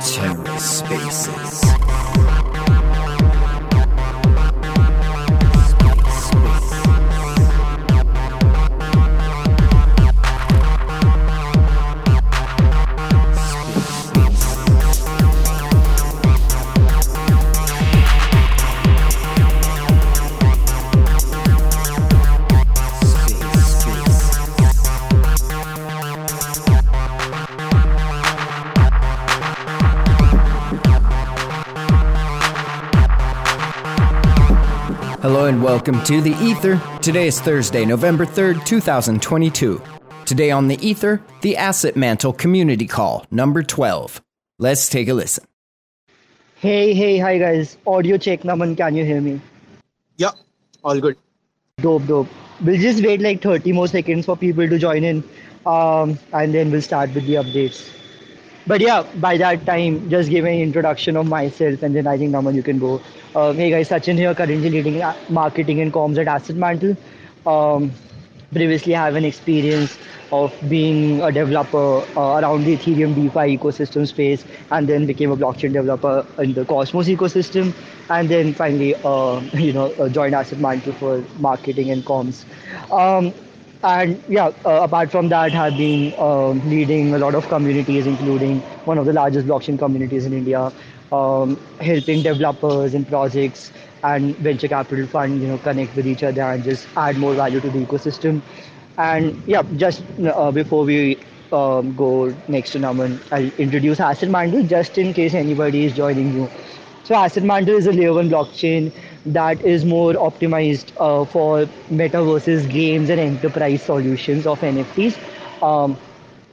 TerraSpaces. Hello welcome to The Ether. Today is Thursday, November 3rd, 2022. Today on The Ether, the Asset Mantle Community Call, number 12. Let's take a listen. Hey, hey, hi guys. Audio check, Naman. Can you hear me? Yeah, all good. Dope, dope. We'll just wait like 30 more seconds for people to join in, um, and then we'll start with the updates. But yeah, by that time, just give an introduction of myself, and then I think Naman, you can go. Uh, hey guys, Sachin here, currently leading marketing and comms at Asset Mantle. Um, previously have an experience of being a developer uh, around the Ethereum DeFi ecosystem space, and then became a blockchain developer in the Cosmos ecosystem, and then finally, uh, you know, uh, joined Asset Mantle for marketing and comms. Um, and yeah, uh, apart from that, have been uh, leading a lot of communities, including one of the largest blockchain communities in India, um, helping developers and projects and venture capital fund, you know, connect with each other and just add more value to the ecosystem. And yeah, just uh, before we um, go next to Naman, I'll introduce Asset Mantle just in case anybody is joining you. So Asset Mantle is a layer one blockchain that is more optimized uh, for metaverses, games, and enterprise solutions of NFTs. Um,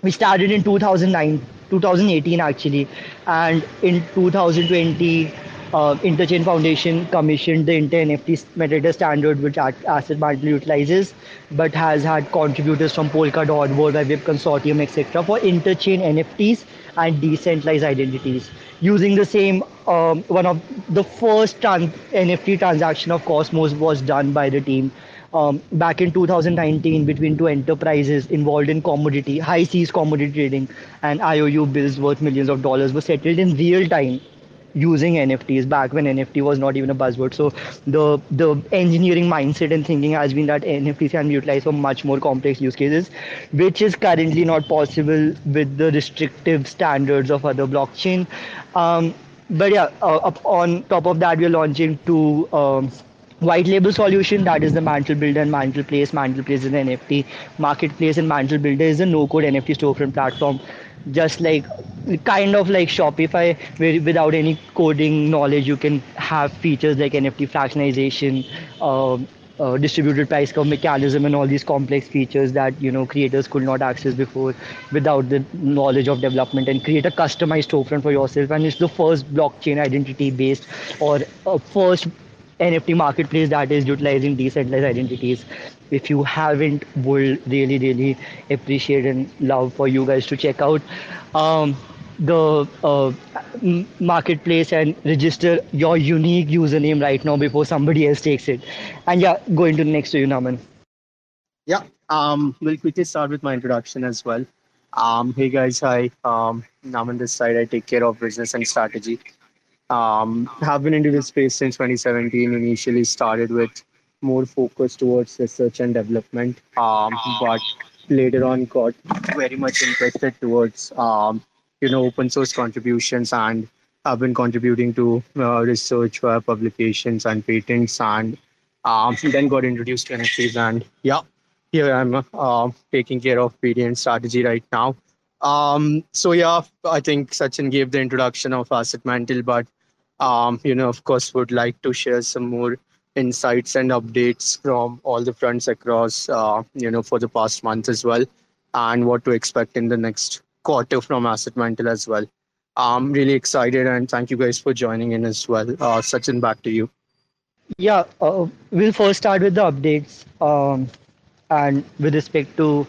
we started in 2009, 2018 actually, and in 2020, uh, Interchain Foundation commissioned the Inter NFT metadata standard, which Asset Mantle utilizes, but has had contributors from Polkadot, World Wide Web Consortium, etc., for interchain NFTs and decentralized identities. Using the same, um, one of the first tran- NFT transaction of Cosmos was done by the team um, back in 2019 between two enterprises involved in commodity, high seas commodity trading, and IOU bills worth millions of dollars were settled in real time using NFTs back when NFT was not even a buzzword. So the the engineering mindset and thinking has been that NFTs can be utilized for much more complex use cases, which is currently not possible with the restrictive standards of other blockchain. Um, but yeah, uh, on top of that, we're launching two. Um, white label solution that is the mantle builder and mantle place mantle place is an nft marketplace and mantle builder is a no code nft storefront platform just like kind of like shopify where without any coding knowledge you can have features like nft fractionalization um, uh, distributed price curve mechanism and all these complex features that you know creators could not access before without the knowledge of development and create a customized storefront for yourself and it's the first blockchain identity based or uh, first NFT marketplace that is utilizing decentralized identities. If you haven't, would really, really appreciate and love for you guys to check out um, the uh, marketplace and register your unique username right now before somebody else takes it. And yeah, going to the next to you, Naman. Yeah, um, we'll quickly start with my introduction as well. Um, hey guys, hi. Um, I'm this side. I take care of business and strategy. Um, have been into this space since 2017. Initially started with more focus towards research and development, um, but later on got very much interested towards um, you know open source contributions and I've been contributing to uh, research for publications and patents and um, then got introduced to NFTs and yeah here I'm uh, taking care of BD and strategy right now. Um, so yeah, I think Sachin gave the introduction of Asset Mantle, but um, you know, of course, would like to share some more insights and updates from all the fronts across, uh, you know, for the past month as well, and what to expect in the next quarter from Asset Mantle as well. I'm really excited, and thank you guys for joining in as well. Uh, Sachin, back to you. Yeah, uh, we'll first start with the updates. Um, and with respect to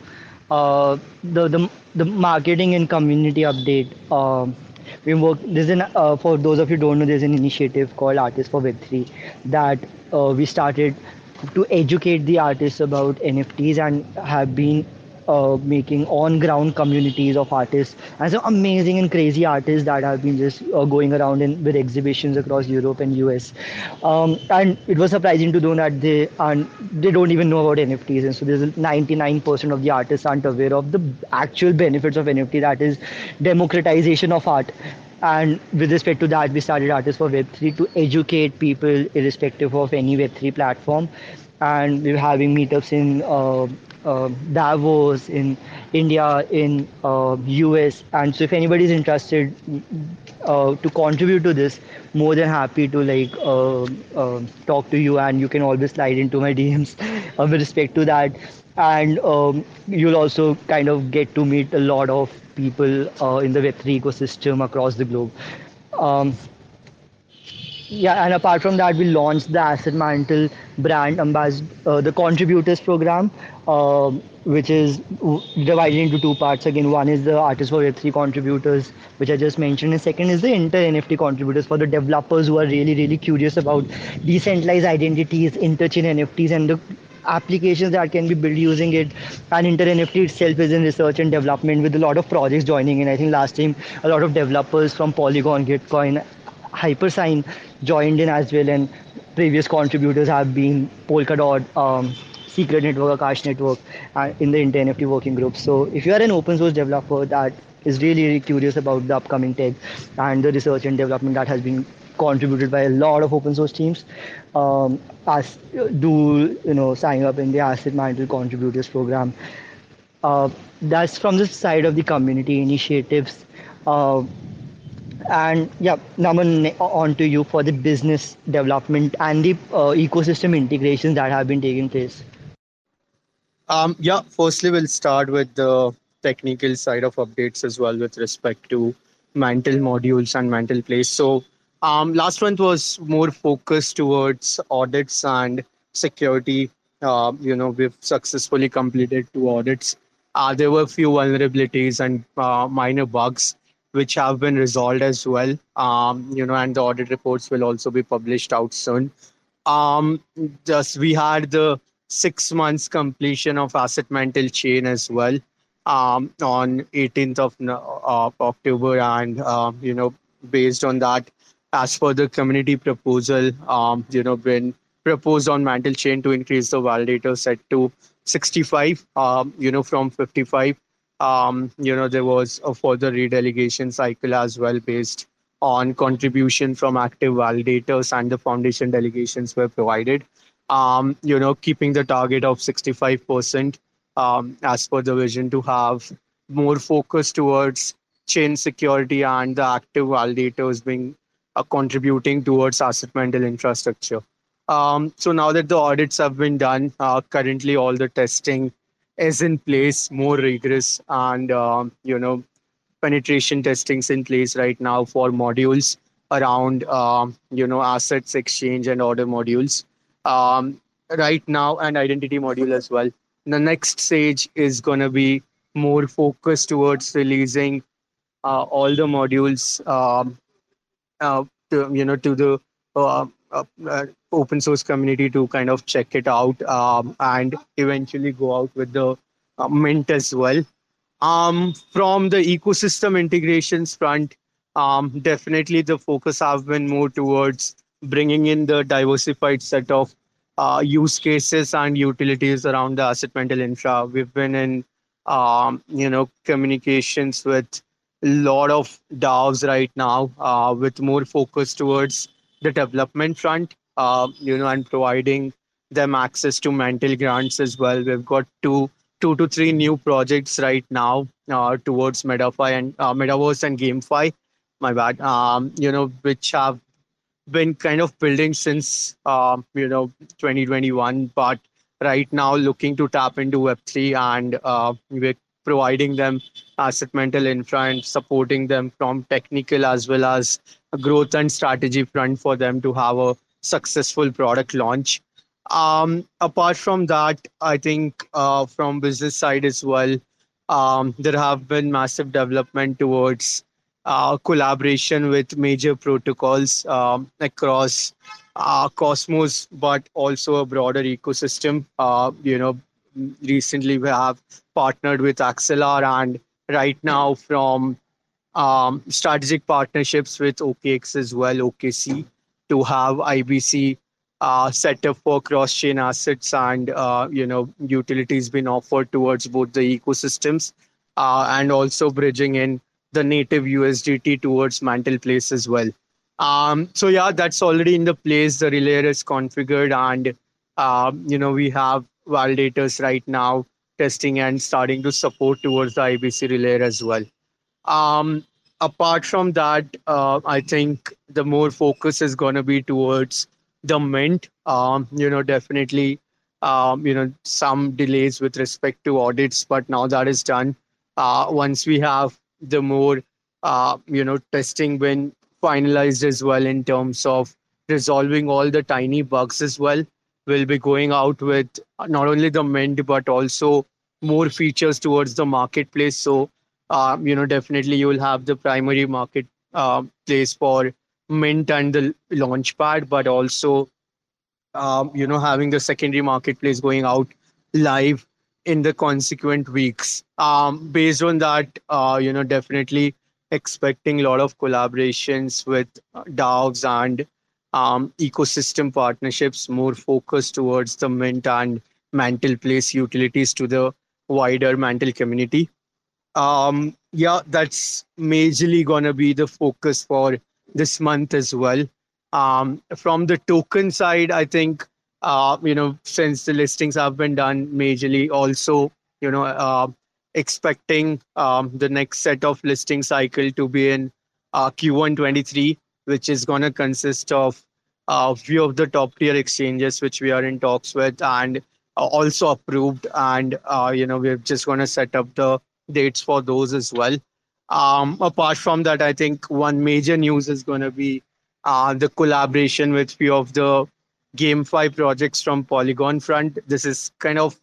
uh, the, the the marketing and community update, um, we work. There's an uh, for those of you don't know, there's an initiative called Artists for Web3 that uh, we started to educate the artists about NFTs and have been uh, making on ground communities of artists and some amazing and crazy artists that have been just uh, going around in with exhibitions across Europe and US. Um, and it was surprising to know that they and they don't even know about NFTs. And so there's 99% of the artists aren't aware of the actual benefits of NFT, that is democratization of art. And with respect to that, we started Artists for Web3 to educate people irrespective of any Web3 platform. And we're having meetups in uh, uh, Davos, in India, in uh, US. And so if anybody is interested uh, to contribute to this, more than happy to like uh, uh, talk to you and you can always slide into my DMs with respect to that. And um, you'll also kind of get to meet a lot of people in the Web3 ecosystem across the globe. Um, yeah, and apart from that, we launched the Asset Mantle brand ambassador, uh, the contributors program, uh, which is divided into two parts. Again, one is the artists for Web3 contributors, which I just mentioned, and second is the inter NFT contributors for the developers who are really, really curious about decentralized identities, interchain NFTs, and the applications that can be built using it and inter nft itself is in research and development with a lot of projects joining in i think last time a lot of developers from polygon gitcoin hypersign joined in as well and previous contributors have been polkadot um, secret network akash network uh, in the inter nft working group so if you are an open source developer that is really, really curious about the upcoming tech and the research and development that has been contributed by a lot of open source teams. Um, as do you know sign up in the Asset Mantle Contributors Program. Uh, that's from the side of the community initiatives. Uh, and yeah, Naman, on to you for the business development and the uh, ecosystem integrations that have been taking place. Um, yeah, firstly, we'll start with the technical side of updates as well with respect to mantle modules and mantle place. So, um, last month was more focused towards audits and security. Uh, you know, we've successfully completed two audits. Uh, there were a few vulnerabilities and uh, minor bugs which have been resolved as well. Um, you know, and the audit reports will also be published out soon. Um, just we had the six months completion of asset mantle chain as well um, on 18th of uh, October, and uh, you know, based on that, as per the community proposal, um, you know, been proposed on mantle chain to increase the validator set to 65, um, you know, from 55. Um, you know, there was a further redelegation cycle as well based on contribution from active validators and the foundation delegations were provided. Um, you know, keeping the target of 65% um, as per the vision to have more focus towards chain security and the active validators being uh, contributing towards asset mantle infrastructure. Um, so now that the audits have been done, uh, currently all the testing is in place, more rigorous, and um, you know penetration testings in place right now for modules around um, you know assets exchange and order modules. Um, right now and identity module as well. The next stage is to be more focused towards releasing uh, all the modules um, uh, to, you know to the uh, open source community to kind of check it out um, and eventually go out with the uh, mint as well um, from the ecosystem integrations front um, definitely the focus have been more towards bringing in the diversified set of uh, use cases and utilities around the asset mantle infra. We've been in, um, you know, communications with a lot of DAOs right now, uh, with more focus towards the development front, uh, you know, and providing them access to mantle grants as well. We've got two, two to three new projects right now uh, towards MetaFi and uh, Metaverse and GameFi. My bad. Um, you know, which have been kind of building since um, you know 2021 but right now looking to tap into web3 and uh, we're providing them asset mantle infra and supporting them from technical as well as growth and strategy front for them to have a successful product launch um, apart from that i think uh, from business side as well um, there have been massive development towards uh, collaboration with major protocols um, across uh, Cosmos, but also a broader ecosystem. Uh, you know, recently we have partnered with Axelar, and right now from um, strategic partnerships with OKX as well, OKC, to have IBC uh, set up for cross-chain assets and uh, you know utilities being offered towards both the ecosystems uh, and also bridging in the native USDT towards Mantle Place as well. Um, so yeah, that's already in the place. The relay is configured, and uh, you know we have validators right now testing and starting to support towards the IBC relay as well. Um, apart from that, uh, I think the more focus is going to be towards the mint. Um, you know, definitely, um, you know, some delays with respect to audits, but now that is done. Uh, once we have the more, uh, you know, testing been finalized as well in terms of resolving all the tiny bugs as well, we'll be going out with not only the mint but also more features towards the marketplace. So um, you know, definitely you will have the primary market uh, place for Mint and the Launchpad, but also, um, you know, having the secondary marketplace going out live in the consequent weeks. Um, based on that, uh, you know, definitely expecting a lot of collaborations with DAOs and um, ecosystem partnerships, more focused towards the Mint and Mantle Place utilities to the wider Mantle community um, yeah, that's majorly gonna be the focus for this month as well. Um, from the token side, I think uh, you know since the listings have been done majorly, also you know uh, expecting um, the next set of listing cycle to be in uh, Q1 23, which is gonna consist of a few of the top tier exchanges which we are in talks with and uh, also approved and uh, you know we're just going to set up the dates for those as well. Um, apart from that, I think one major news is going to be uh, the collaboration with few of the GameFi projects from Polygon front. This is kind of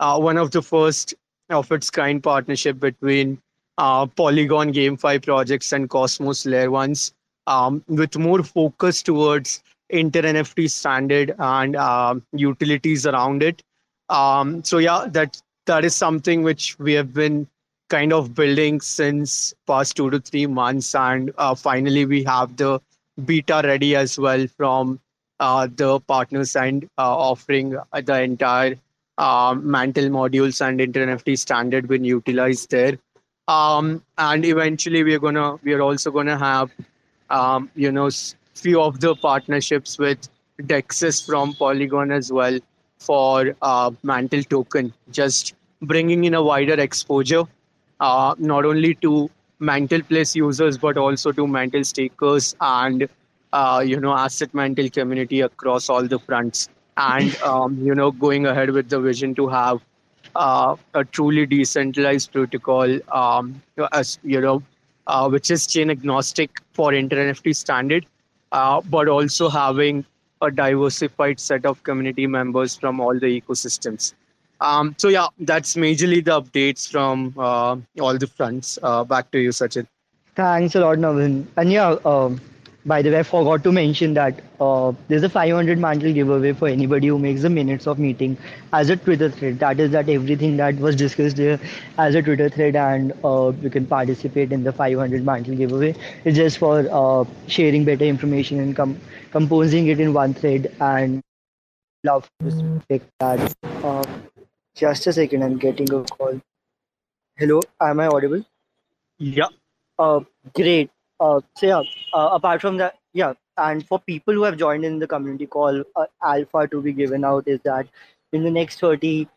uh, one of the first of its kind partnership between uh, Polygon GameFi projects and Cosmos Layer ones, um, with more focus towards inter NFT standard and uh, utilities around it. Um, so yeah, that that is something which we have been kind of building since past two to three months, and uh, finally we have the beta ready as well from uh, the partners and uh, offering the entire um, mantle modules and inter NFT standard being utilized there. Um, and eventually we're gonna we're also gonna have um, you know few of the partnerships with DEXs from Polygon as well for uh, Mantle token, just bringing in a wider exposure uh, not only to Mantle Place users but also to Mantle stakers and uh, you know asset Mantle community across all the fronts. And um, you know going ahead with the vision to have uh, a truly decentralized protocol um, as you know uh, which is chain agnostic for inter nft standard uh, but also having a diversified set of community members from all the ecosystems um, so yeah, that's majorly the updates from uh, all the fronts. Uh, back to you, Sachin. Thanks a lot, Navin. And yeah, um, by the way, I forgot to mention that uh, there's a 500 mantle giveaway for anybody who makes the minutes of meeting as a Twitter thread. That is that everything that was discussed there as a Twitter thread, and uh, you can participate in the 500 mantle giveaway. It's just for uh, sharing better information and com- composing it in one thread and love to pick that. Uh, just a second, I'm getting a call. Hello, am I audible? Yeah. Uh, great. Uh, so yeah, uh, apart from that, yeah, and for people who have joined in the community call, uh, alpha to be given out is that in the next 30,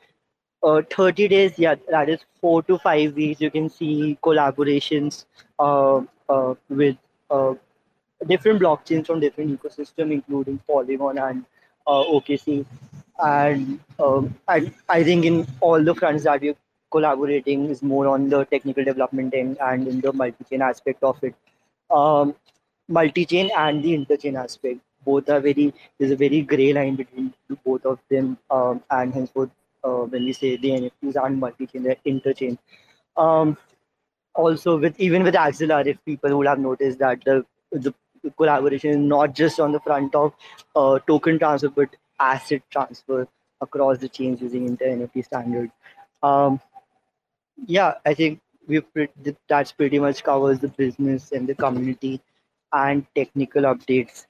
uh, 30 days, yeah, that is four to five weeks, you can see collaborations uh, with different blockchains from different ecosystem, including Polygon and OKC and um, I, I think in all the fronts that we're collaborating is more on the technical development end and in the multi-chain aspect of it. Um, multi-chain and the interchain aspect, both are very, there's a very gray line between both of them um, and henceforth uh, when we say the NFTs and multi-chain, they're interchain. Um, also with even with Axelar, if people would have noticed that the the collaboration is not just on the front of uh, token transfer but asset transfer across the chains using inter NFT standards. Um, yeah, I think we that's pretty much covers the business and the community and technical updates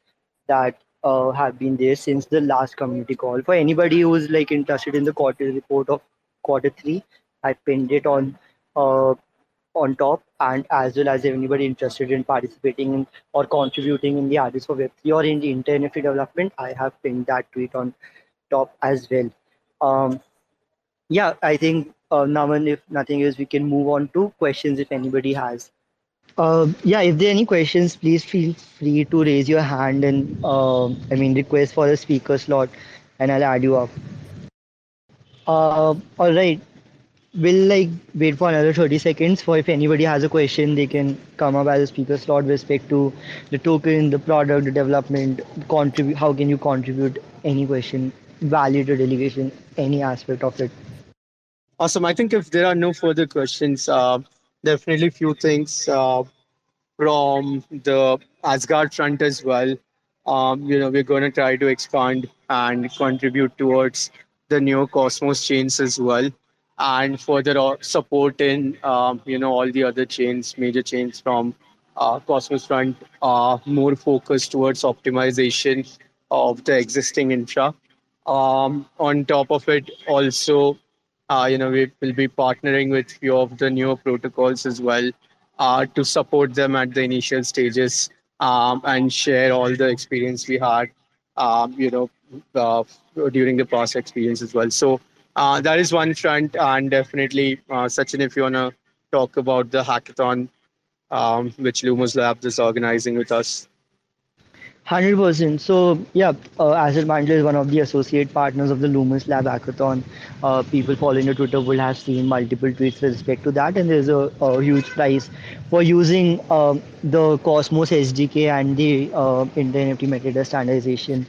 that uh, have been there since the last community call. For anybody who's like interested in the quarter report of quarter three, I pinned it on uh, on top, and as well as anybody interested in participating in or contributing in the Artists for Web3 or in the inter NFT development, I have pinned that tweet on top as well. Um, yeah, I think uh, Naman, if nothing else, we can move on to questions if anybody has. Uh, yeah, if there are any questions, please feel free to raise your hand and uh, I mean request for a speaker slot, and I'll add you up. Uh, all right, we'll like wait for another 30 seconds for if anybody has a question, they can come up as a speaker slot with respect to the token, the product, the development, contribute. How can you contribute any question, value to delegation, any aspect of it. Awesome. I think if there are no further questions, uh, definitely few things uh, from the Asgard front as well. Um, you know, we're going to try to expand and contribute towards the new Cosmos chains as well, and further support in um, you know all the other chains, major chains from uh, Cosmos front, uh, more focused towards optimization of the existing infra. Um, on top of it, also uh, you know, we will be partnering with few of the newer protocols as well uh, to support them at the initial stages um, and share all the experience we had, um, you know, uh, during the past experience as well. So uh, that is one front, and definitely, uh, Sachin, if you wanna talk about the hackathon, um, which Lumos Labs is organizing with us. Hundred percent. So yeah, uh, Asset Manager is one of the associate partners of the Lumos Lab Hackathon. Uh, people following the Twitter will have seen multiple tweets with respect to that, and there's a, a huge prize for using um, the Cosmos SDK and the uh, NFT metadata standardization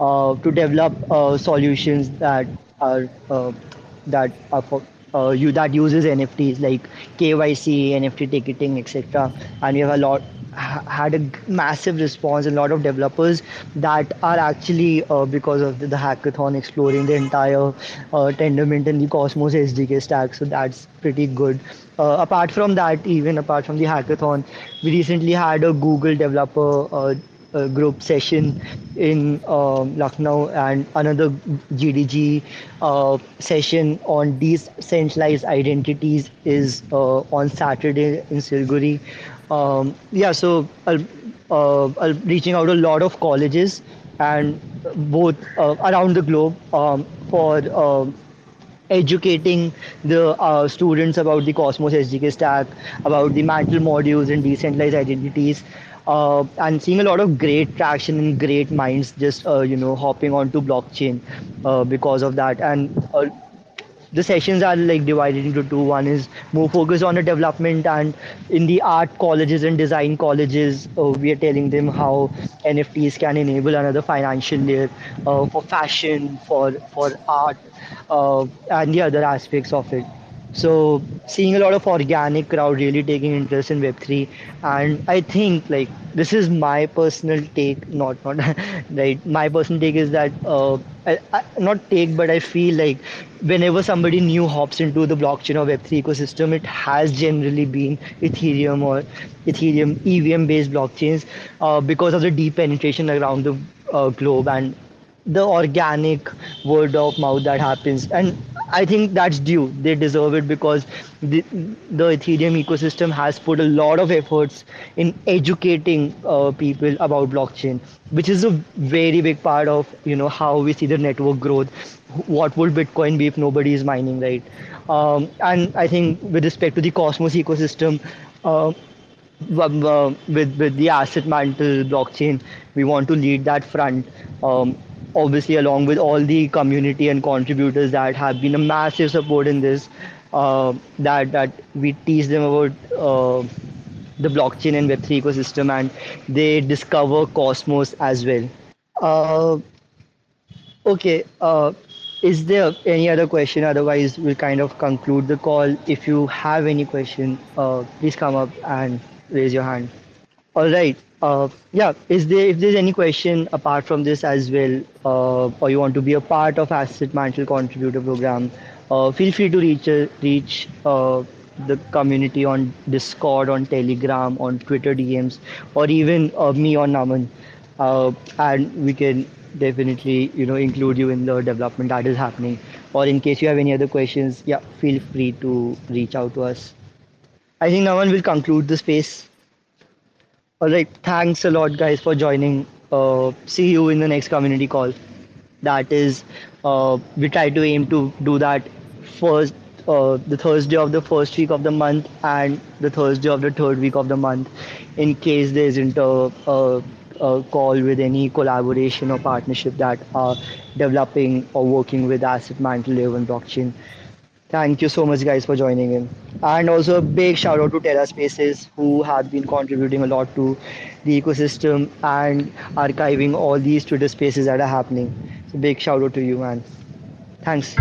uh, to develop uh, solutions that are uh, that are for uh, you that uses NFTs like KYC, NFT ticketing, etc. And we have a lot had a massive response. A lot of developers that are actually uh, because of the, the, hackathon exploring the entire uh, Tendermint and the Cosmos SDK stack. So that's pretty good. Uh, apart from that, even apart from the hackathon, we recently had a Google developer uh, group session in um, Lucknow and another GDG uh, session on decentralized identities is uh, on Saturday in Siliguri. Um, yeah, so I'll, uh, I'll reaching out a lot of colleges and both uh, around the globe um, for um, educating the uh, students about the Cosmos SDK stack, about the mantle modules and decentralized identities, uh, and seeing a lot of great traction and great minds just uh, you know hopping onto blockchain uh, because of that. And uh, the sessions are like divided into two. One is more focused on the development and in the art colleges and design colleges uh, we are telling them how nfts can enable another financial layer uh, for fashion for for art and the other aspects of it so seeing a lot of organic crowd really taking interest in Web3, and I think like this is my personal take, not not right. My personal take is that uh, I, I, not take, but I feel like whenever somebody new hops into the blockchain or Web3 ecosystem, it has generally been Ethereum or Ethereum EVM based blockchains uh, because of the deep penetration around the uh, globe and the organic word of mouth that happens and I think that's due. They deserve it because the, the Ethereum ecosystem has put a lot of efforts in educating uh, people about blockchain, which is a very big part of you know how we see the network growth. What would Bitcoin be if nobody is mining, right? Um, and I think with respect to the Cosmos ecosystem. Uh, with with the asset mantle blockchain, we want to lead that front. Um, obviously along with all the community and contributors that have been a massive support in this uh, that that we teach them about uh, the blockchain and web3 ecosystem and they discover cosmos as well uh, okay uh, is there any other question? Otherwise, we'll kind of conclude the call. If you have any question, uh, please come up and raise your hand. All right. Uh, yeah. Is there if there's any question apart from this as well, uh, or you want to be a part of Asset Mantle Contributor Program, uh, feel free to reach reach uh, the community on Discord, on Telegram, on Twitter DMs, or even uh, me on Naman, uh, and we can definitely you know include you in the development that is happening. Or in case you have any other questions, yeah, feel free to reach out to us. I think Naman will conclude the space. All right, thanks a lot, guys, for joining. Uh, see you in the next community call. That is, uh, we try to aim to do that first, uh, the Thursday of the first week of the month and the Thursday of the third week of the month, in case there isn't a, a, a call with any collaboration or partnership that are developing or working with Asset Mantle 1 blockchain. Thank you so much, guys, for joining in. And also a big shout out to Terra Spaces, who have been contributing a lot to the ecosystem and archiving all these Twitter spaces that are happening. So big shout out to you, man. Thanks.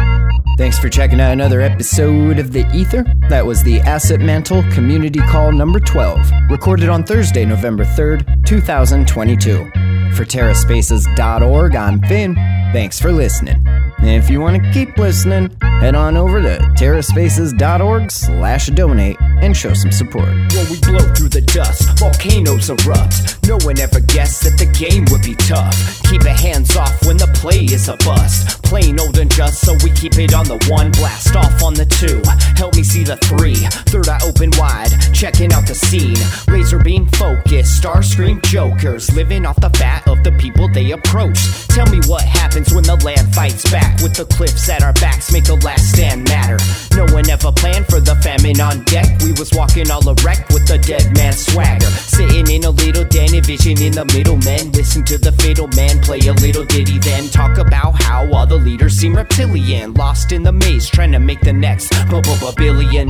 Thanks for checking out another episode of The Ether. That was the Asset Mantle Community Call number 12, recorded on Thursday, November 3rd, 2022. For TerraSpaces.org, I'm Finn. Thanks for listening. And if you want to keep listening, head on over to TerraSpaces.org slash donate and show some support. When we blow through the dust, volcanoes erupt. No one ever guessed that the game would be tough. Keep it hands off when the play is a bust. Plain old and just, so we keep it on the one. Blast off on the two. Help me see the three. Third eye open wide, checking focus, star scream jokers. Living off the fat of the people they approach. Tell me what happens when the land fights back. With the cliffs at our backs, make the last stand matter. No one ever planned for the famine on deck. We was walking all erect with the dead man swagger. Sitting in a little den, vision in the middle. Men listen to the fiddle man play a little ditty, then talk about how all the leaders seem reptilian. Lost in the maze, trying to make the next billion.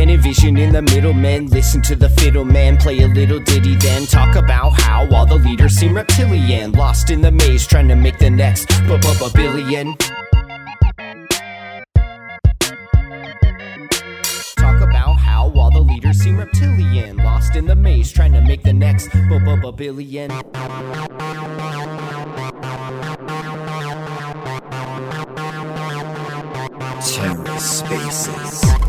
Den, envision in the middle men. Listen to the fiddle man play a little ditty, then talk about how all the leaders seem reptilian. Lost in the maze, trying to make the next billion. Talk about how all the leaders seem reptilian. Lost in the maze, trying to make the next billion. Terra Spaces.